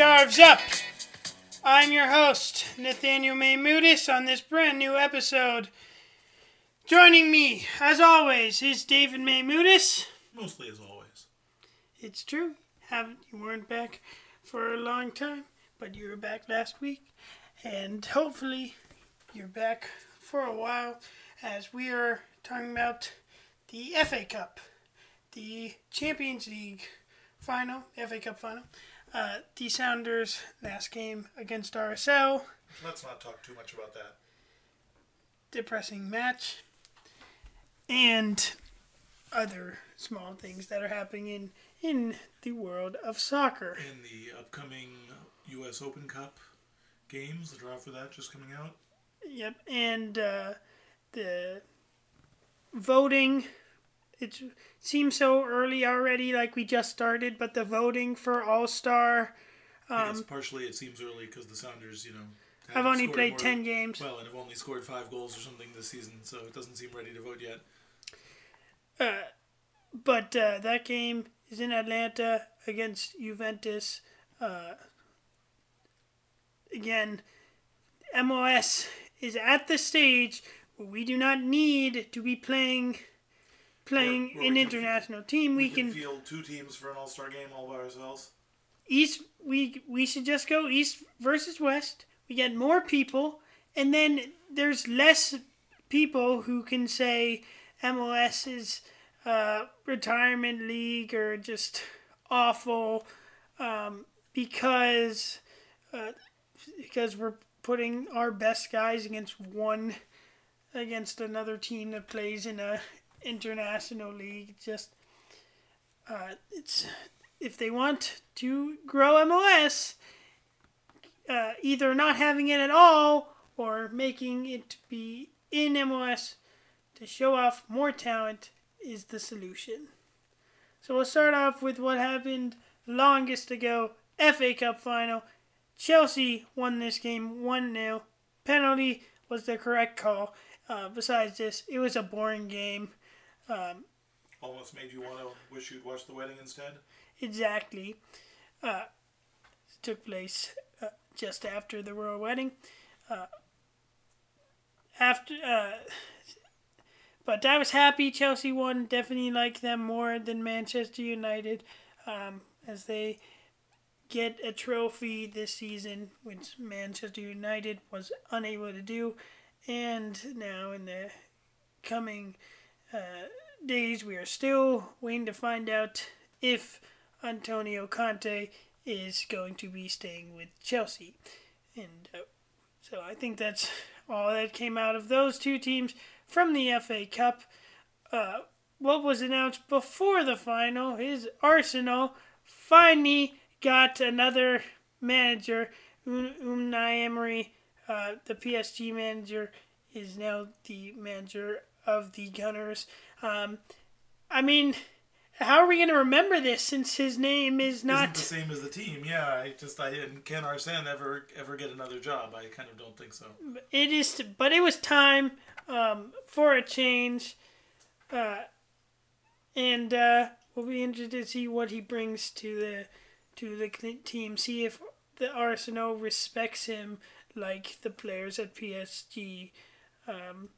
Scarves Up. I'm your host, Nathaniel Maymudis, on this brand new episode. Joining me, as always, is David Maymudis. Mostly as always. It's true, haven't you weren't back for a long time, but you were back last week, and hopefully you're back for a while as we are talking about the FA Cup, the Champions League final, FA Cup final. Uh, the Sounders' last game against RSL, Let's not talk too much about that. depressing match, and other small things that are happening in, in the world of soccer. In the upcoming U.S. Open Cup games, the draw for that just coming out. Yep, and uh, the voting. It seems so early already, like we just started, but the voting for All Star. Um, guess partially it seems early because the Sounders, you know, I've only played more- 10 games. Well, and have only scored five goals or something this season, so it doesn't seem ready to vote yet. Uh, but uh, that game is in Atlanta against Juventus. Uh, again, MLS is at the stage where we do not need to be playing playing Where- where an international team. We, We, can, can field two teams for an All-Star game all by ourselves. East we we should just go East versus West. We get more people, and then there's less people who can say MLS is uh, retirement league or just awful um, because uh, because we're putting our best guys against one against another team that plays in a international league. Just uh, it's if they want to grow MLS, uh, either not having it at all or making it be in MLS to show off more talent is the solution. So we'll start off with what happened longest ago FA Cup final. Chelsea won this game 1 0. Penalty was the correct call. Uh, besides this, it was a boring game. Um, Almost made you want to wish you'd watched the wedding instead. exactly uh, took place uh, just after the royal wedding. Uh, after, uh, but I was happy Chelsea won. Definitely like them more than Manchester United, um, as they get a trophy this season, which Manchester United was unable to do, and now in the coming uh, days, we are still waiting to find out if Antonio Conte is going to be staying with Chelsea. And uh, so I think that's all that came out of those two teams from the FA Cup. Uh, what was announced before the final is Arsenal finally got another manager. Un- Unai Emery, uh, the PSG manager, is now the manager of the Gunners. Um, I mean, how are we going to remember this since his name is Isn't the same as the team. Yeah, I just I didn't. Can Arsene ever ever get another job? I kind of don't think so. It is, but it was time um, for a change, uh, and uh, we'll be interested to see what he brings to the to the team. See if the Arsenal respects him like the players at PSG. Um,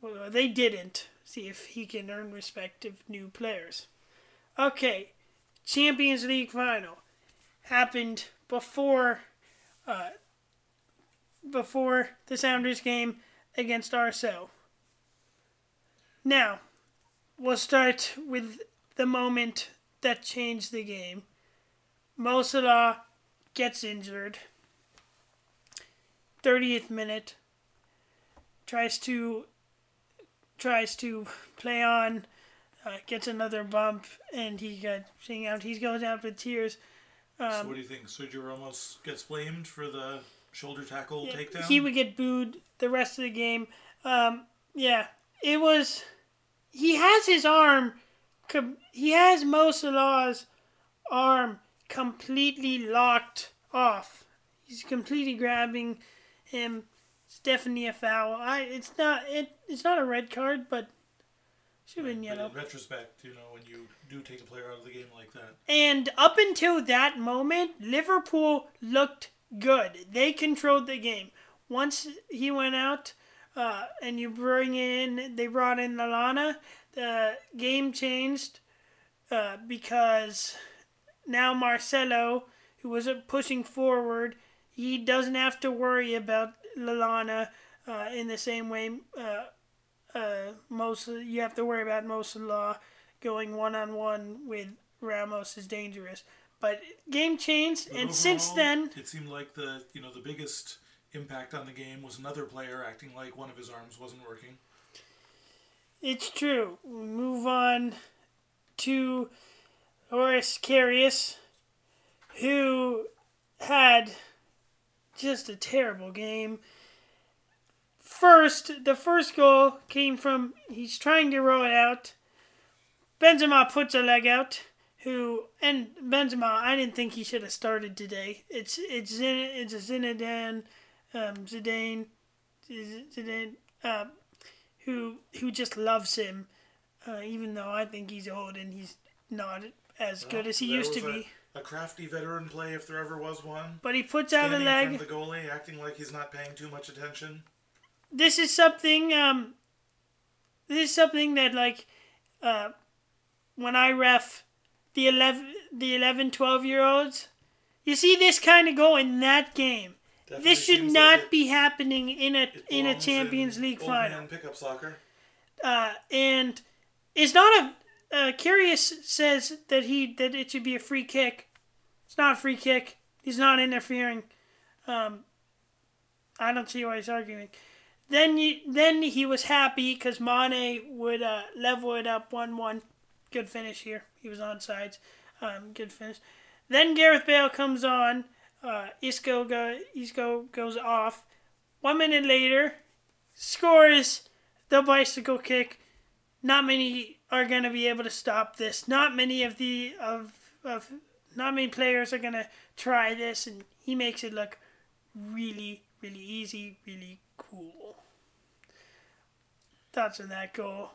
well, they didn't. See if he can earn respect of new players. Okay, Champions League final happened before uh, before the Sounders game against RSL. Now, we'll start with the moment that changed the game. Mo Salah gets injured. 30th minute. Tries to tries to play on, uh, gets another bump, and he got seeing out. He's going out with tears. so Um, what do you think? Sergio Ramos gets blamed for the shoulder tackle Yeah, takedown. He would get booed the rest of the game. Um, yeah, it was. He has his arm. Com- he has Mo Salah's arm completely locked off. He's completely grabbing him. It's definitely a foul. I. It's not. It. It's not a red card, but Should have been yellow. in retrospect, you know, when you do take a player out of the game like that, And up until that moment, Liverpool looked good. They controlled the game. Once he went out, uh, and you bring in, they brought in Lallana, the game changed uh, because now Marcelo, who was pushing forward, he doesn't have to worry about Lallana uh, in the same way uh, uh, most you have to worry about Mo Salah going one on one with Ramos is dangerous. But game changed, But and since then, it seemed like the you know the biggest impact on the game was another player acting like one of his arms wasn't working. it's true. We move on to Loris Karius, who had just a terrible game. First, the first goal came from he's trying to roll it out. Benzema puts a leg out. Who and Benzema, I didn't think he should have started today. It's it's Zin, it's a Zinedine, um, Zidane, Zidane, uh, who who just loves him, uh, even though I think he's old and he's not as good as he used to be. A crafty veteran play, if there ever was one. But he puts out a Standing in leg. front of the goalie, acting like he's not paying too much attention. this is something um this is something that like uh when I ref the 11 the 11 12 year olds you see this kind of goal in that game Definitely this should not like it- be happening in a in a Champions in League old final pickup soccer. uh and it's not a uh, Karius says that he that it should be a free kick it's not a free kick he's not interfering um I don't see why he's arguing then you, then he was happy because Mane would uh, level it up one one. Good finish here. He was on sides. Um, good finish. Then Gareth Bale comes on. Uh, Isco go, Isco goes off. One minute later, scores the bicycle kick. Not many are gonna be able to stop this. Not many of the of of not many players are gonna try this, and he makes it look really really easy, really cool. Thoughts on that goal?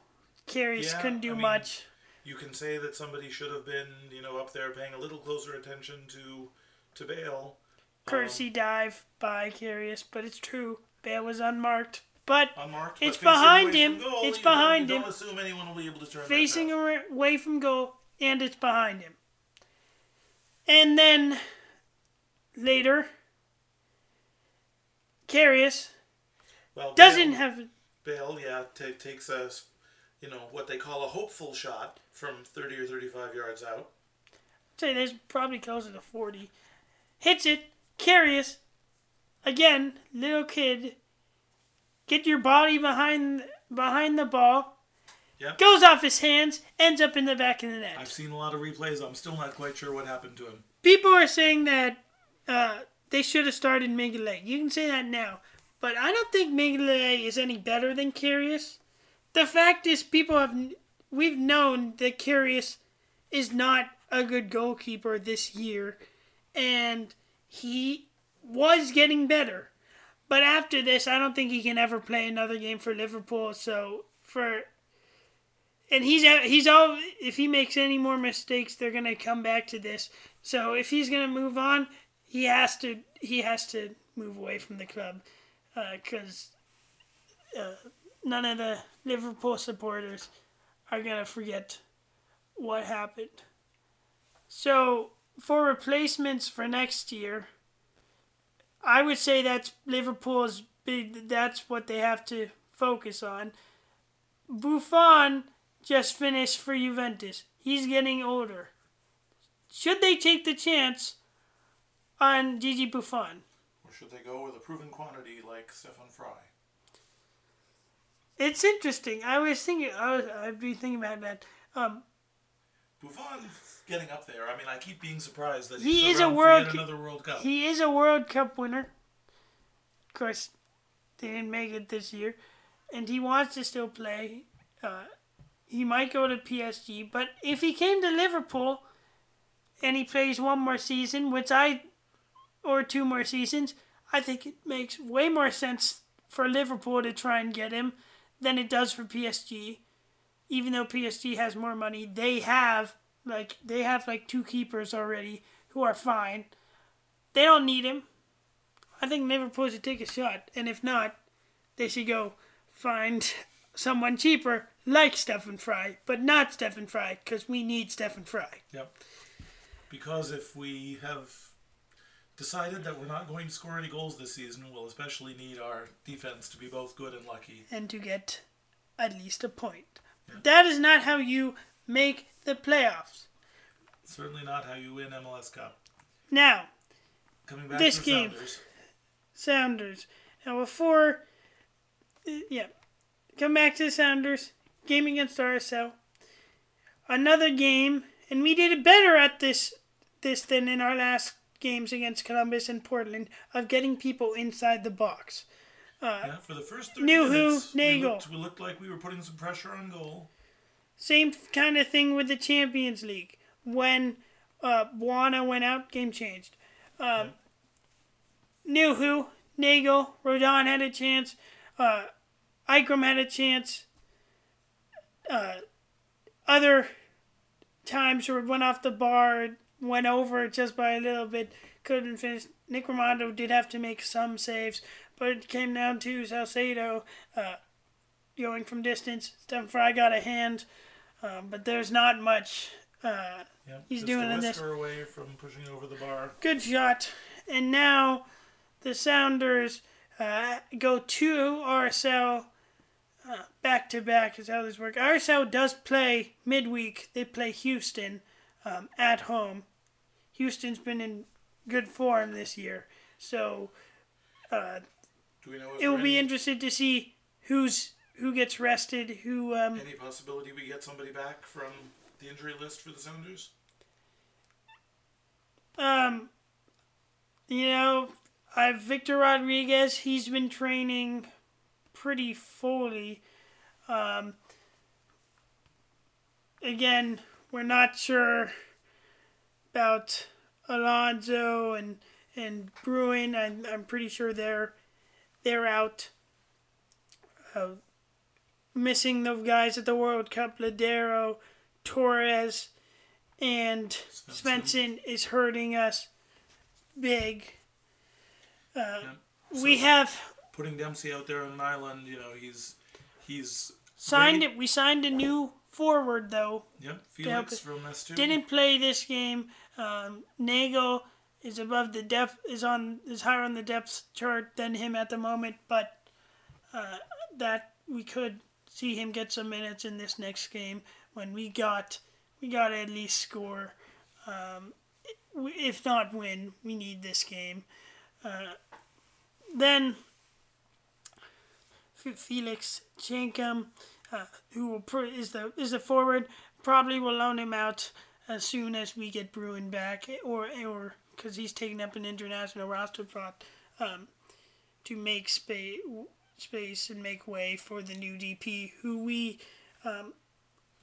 Karius Yeah, couldn't do I mean, much. You can say that somebody should have been, you know, up there paying a little closer attention to to Bale. Courtesy um, dive by Karius, but it's true. Bale was unmarked, but Unmarked, It's but behind him. Goal, It's you don't- behind him. Don't assume anyone will be able to turn facing away from goal, and it's behind him. And then later, Karius Well, doesn't Bale, have Bale, yeah, ta takes a, you know, what they call a hopeful shot from 30 or 35 yards out. I'd say there's probably closer to 40. Hits it, Karius, again, little kid, get your body behind behind the ball, Yep. goes off his hands, ends up in the back of the net. I've seen a lot of replays. I'm still not quite sure what happened to him. People are saying that uh, they should have started Mignolet. You can say that now, but I don't think Mignolet is any better than Karius. The fact is, people have we've known that Karius is not a good goalkeeper this year, and he was getting better. But after this, I don't think he can ever play another game for Liverpool. So for and he's he's all if he makes any more mistakes, they're gonna come back to this. So if he's gonna move on, he has to he has to move away from the club because uh, none of the Liverpool supporters are gonna forget what happened. So for replacements for next year, I would say that's Liverpool's big. That's what they have to focus on. Buffon just finished for Juventus. He's getting older. Should they take the chance on Gigi Buffon? Or should they go with a proven quantity like Stefan Frei? It's interesting. I was thinking. I was, I'd be thinking about that. Um, Buffon's getting up there. I mean, I keep being surprised that He he's is a world another World Cup. he is a World Cup winner. Of course, they didn't make it this year, and he wants to still play. Uh, he might go to PSG, but if he came to Liverpool and he plays one more season, which I, or two more seasons, I think it makes way more sense for Liverpool to try and get him than it does for PSG. even though PSG has more money, they have like they have like two keepers already who are fine. They don't need him. I think Liverpool should take a shot, and if not, they should go find someone cheaper like Stefan Frei, but not Stefan Frei because we need Stefan Frei. Yep. Because if we have decided that we're not going to score any goals this season, we'll especially need our defense to be both good and lucky. And to get at least a point. Yeah. That is not how you make the playoffs. Certainly not how you win MLS Cup. Now, coming back this to game, Sounders. Sounders. Now before, uh, yeah, come back to the Sounders game against RSL. Another game, and we did it better at this this than in our last games against Columbus and Portland of getting people inside the box. Uh, yeah, for the first 30 New minutes, Nagel. We looked, we looked like we were putting some pressure on goal. Same kind of thing with the Champions League. When uh, Bwana went out, game changed. Uh, yeah. Nagel, Roldan had a chance. Uh, Ikram had a chance. Uh, other times where it went off the bar, went over just by a little bit, couldn't finish. Nick Rimando did have to make some saves, but it came down to Saucedo uh, going from distance. Stefan Frei got a hand, um, but there's not much uh, yep, he's doing in this. away from pushing over the bar. Good shot. And now the Sounders uh, go to RSL back to back is how this works. RSL does play midweek. They play Houston um, at home. Houston's been in good form this year, so uh, it will be interesting to see who's who gets rested. Who um, any possibility we get somebody back from the injury list for the Sounders? Um, you know, I've Victor Rodriguez. He's been training pretty fully. Um, again, we're not sure about Alonso and and Bruin. I'm, I'm pretty sure they're they're out. Uh, missing those guys at the World Cup, Lodeiro, Torres, and Svensson, is hurting us big. Uh, yeah. so we have putting Dempsey out there on an island. You know, he's he's signed ready. it. We signed a new forward though. Yep, Felix from S2. Didn't play this game. Um, Nagel is above the depth is on is higher on the depth chart than him at the moment, but uh, that we could see him get some minutes in this next game when we got we got to at least score. Um, if not win, we need this game. Uh, then Felix Chenkam, uh, who will pr- is the is the forward, probably will loan him out as soon as we get Bruin back, or or because he's taking up an international roster spot um, to make space space and make way for the new DP, who we um,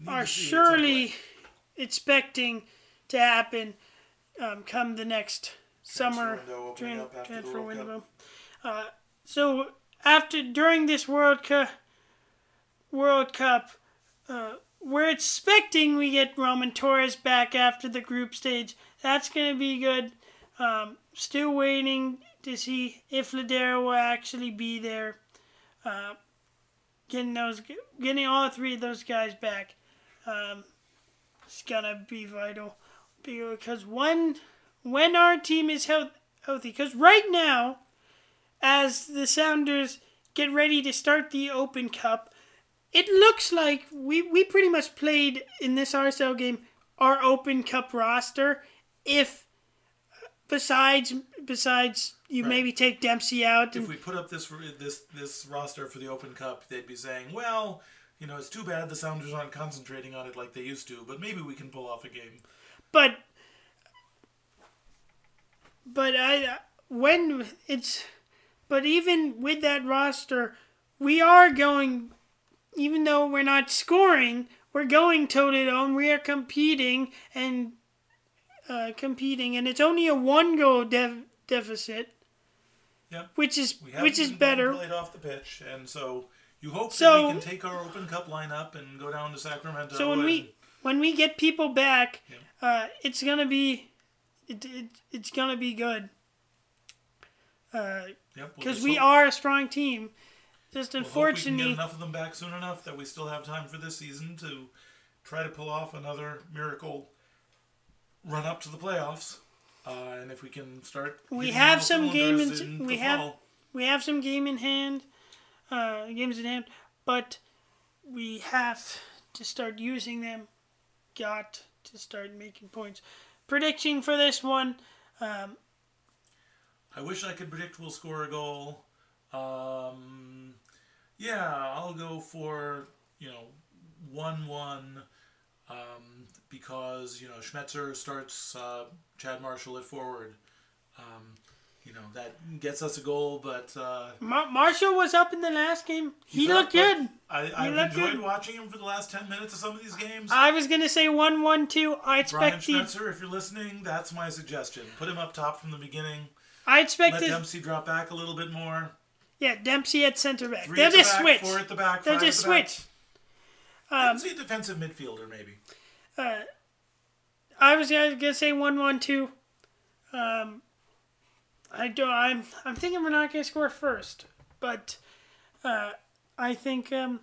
are surely expecting to happen um, come the next summer transfer window. Uh, so after during this World Cup, World Cup, uh, we're expecting we get Roman Torres back after the group stage. That's gonna be good. Um, still waiting to see if Lodeiro will actually be there. Uh, getting those, getting all three of those guys back, um, it's gonna be vital because when when our team is healthy, because right now as the Sounders get ready to start the Open Cup, it looks like we, we pretty much played in this RSL game our Open Cup roster. If besides besides you right. maybe take Dempsey out, if we put up this this this roster for the Open Cup, they'd be saying, well. You know, it's too bad the Sounders aren't concentrating on it like they used to, but maybe we can pull off a game. But, but I when it's but even with that roster, we are going, even though we're not scoring, we're going toe to toe. We are competing and uh, competing, and it's only a one goal dev- deficit. Yep. Which is which is better. Played off the pitch, and so You hope So- that we can take our Open Cup lineup and go down to Sacramento. So when and, we when we get people back, Yeah. uh, it's gonna be it, it, it's gonna be good. Because yep, we'll we hope- are a strong team. Just we'll hope we can unfortunately, get enough of them back soon enough that we still have time for this season to try to pull off another miracle run up to the playoffs. Uh, and if we can start, We have some games- in we have- fall. we have some game in hand, uh, games in hand, but we have to start using them. Got to start making points. Prediction for this one. Um, I wish I could predict we'll score a goal. Um, yeah, I'll go for you know one one um, because you know Schmetzer starts uh, Chad Marshall at forward. Um, you know that gets us a goal, but uh, Mar- Marshall was up in the last game. He up, looked good. I, I've looked enjoyed good. watching him for the last ten minutes of some of these games. I was gonna say one one two. I Brian expect the Schmetzer, if you're listening, that's my suggestion. Put him up top from the beginning. I expect Let Dempsey drop back a little bit more. yeah Dempsey at center back. Three They'll just back, switch. Four at the back. They'll just the switch. Um, Dempsey, defensive midfielder, maybe. Uh, I was gonna say one one two. Um, I do. I'm I'm thinking we're not gonna score first, but uh, I think um,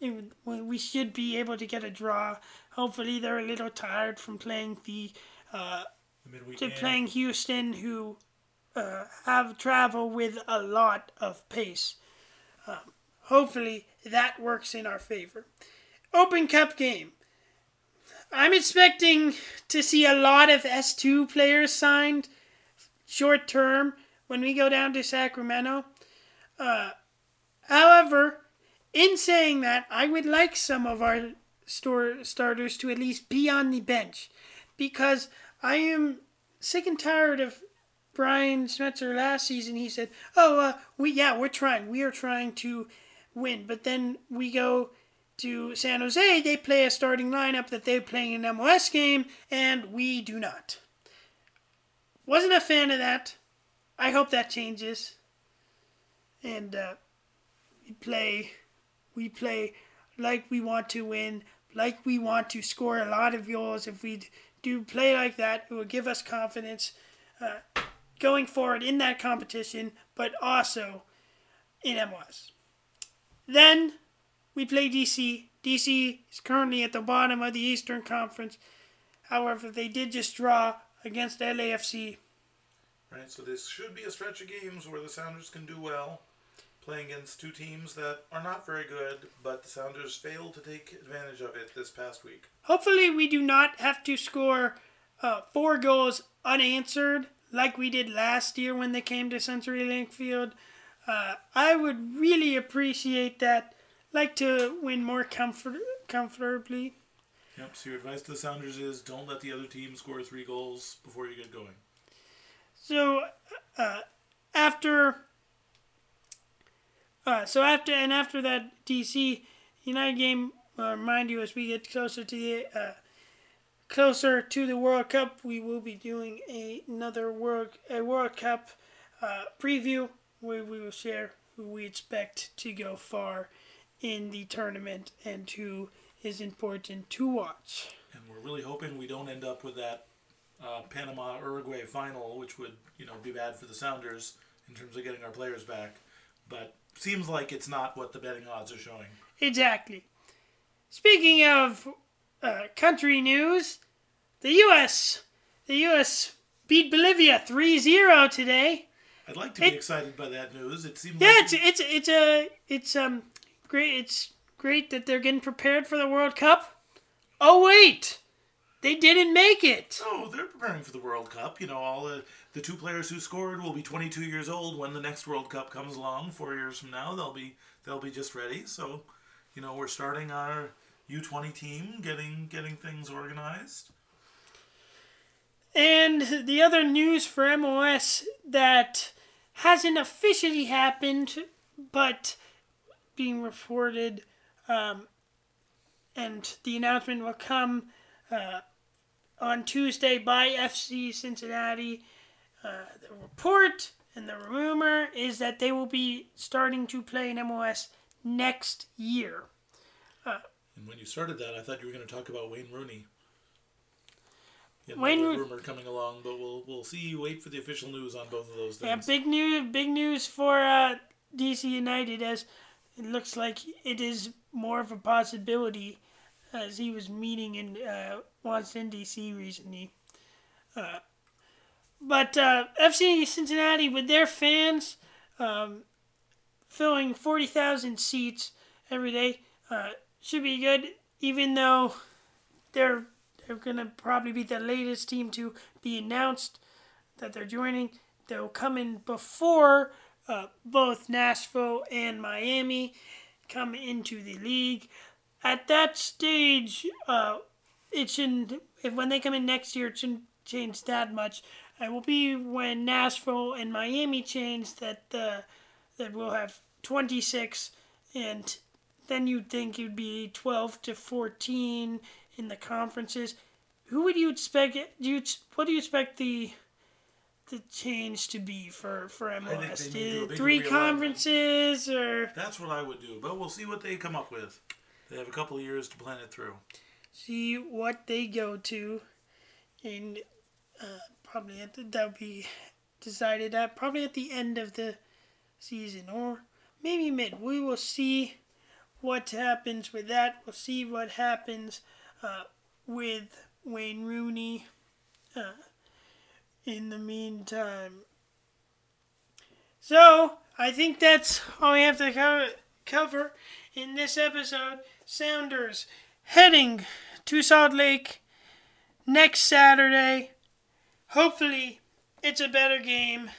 it, we we should be able to get a draw. Hopefully, they're a little tired from playing the uh, The midweek to game. playing Houston, who uh, have travel with a lot of pace. Um, hopefully, that works in our favor. Open Cup game. I'm expecting to see a lot of S2 players signed short term when we go down to Sacramento. Uh, however, in saying that, I would like some of our store starters to at least be on the bench because I am sick and tired of Brian Schmetzer last season. He said, "Oh, uh, we yeah, we're trying. We are trying to win." But then we go to San Jose. They play a starting lineup that they're playing an MLS game, and we do not. Wasn't a fan of that. I hope that changes. And uh, we play, we play like we want to win, like we want to score a lot of goals. If we do play like that, it will give us confidence uh, going forward in that competition, but also in MLS. Then we play DC. DC is currently at the bottom of the Eastern Conference. However, they did just draw against LAFC. Right, so this should be a stretch of games where the Sounders can do well, playing against two teams that are not very good, but the Sounders failed to take advantage of it this past week. Hopefully, we do not have to score uh, four goals unanswered like we did last year when they came to CenturyLink Field. Uh, I would really appreciate that. Like to win more comfort comfortably. Yep, so your advice to the Sounders is don't let the other team score three goals before you get going. So uh, after, uh, so after and after that DC United game, uh, remind you as we get closer to the uh, closer to the World Cup, we will be doing a, another World a World Cup uh, preview where we will share who we expect to go far in the tournament and who is important to watch. And we're really hoping we don't end up with that uh, Panama Uruguay final, which would you know be bad for the Sounders in terms of getting our players back. But seems like it's not what the betting odds are showing. Exactly. Speaking of uh, country news, the U.S. the U.S. beat Bolivia 3-0 today. I'd like to be It- excited by that news. It seems Yeah, like it's it's it's a it's um great. It's great that they're getting prepared for the World Cup. Oh wait, they didn't make it. Oh, they're preparing for the World Cup. You know, all the, the two players who scored will be 22 years old when the next World Cup comes along. Four years from now, they'll be they'll be just ready. So, you know, we're starting our U20 team, getting getting things organized. And the other news for MLS that hasn't officially happened, but being reported, um, and the announcement will come uh, on Tuesday by FC Cincinnati. Uh, the report and the rumor is that they will be starting to play in MLS next year. And when you started that, I thought you were going to talk about Wayne Rooney. Yeah, Wayne Ro- rumor coming along, but we'll we'll see. Wait for the official news on both of those things. Yeah, big news, big news for uh, DC United as it looks like it is more of a possibility as he was meeting in uh, Washington DC recently. Uh, but uh, FC Cincinnati with their fans um, filling forty thousand seats every day uh, should be good. Even though they're they're gonna probably be the latest team to be announced that they're joining. They'll come in before uh, both Nashville and Miami come into the league. At that stage, uh, it shouldn't. If when they come in next year, it shouldn't change that much. It will be when Nashville and Miami change that uh, that we'll have 26, and then you'd think it would be 12 to 14 in the conferences. Who would you expect? Do you what do you expect the the change to be for for MLS? they need to do Three conferences or That's what I would do, but we'll see what they come up with. They have a couple of years to plan it through. see what they go to, and uh, probably at the, that'll be decided at probably at the end of the season or maybe mid. We will see what happens with that. We'll see what happens uh, with Wayne Rooney. Uh, in the meantime, so I think that's all we have to co- cover in this episode. Sounders heading to Salt Lake next Saturday. Hopefully, it's a better game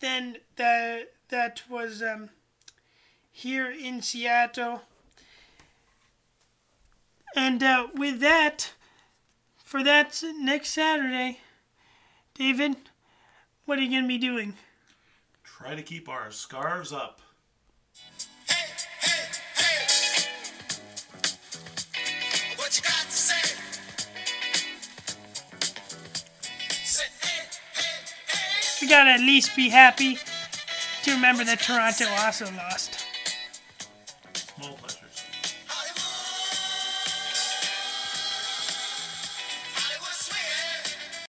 than that that was um, here in Seattle. And uh, with that, for that next Saturday, David, what are you going to be doing? Try to keep our scarves up. Hey, hey, hey. What you got to say? Say, hey, hey, hey. We got to at least be happy to remember that Toronto also lost. Small play.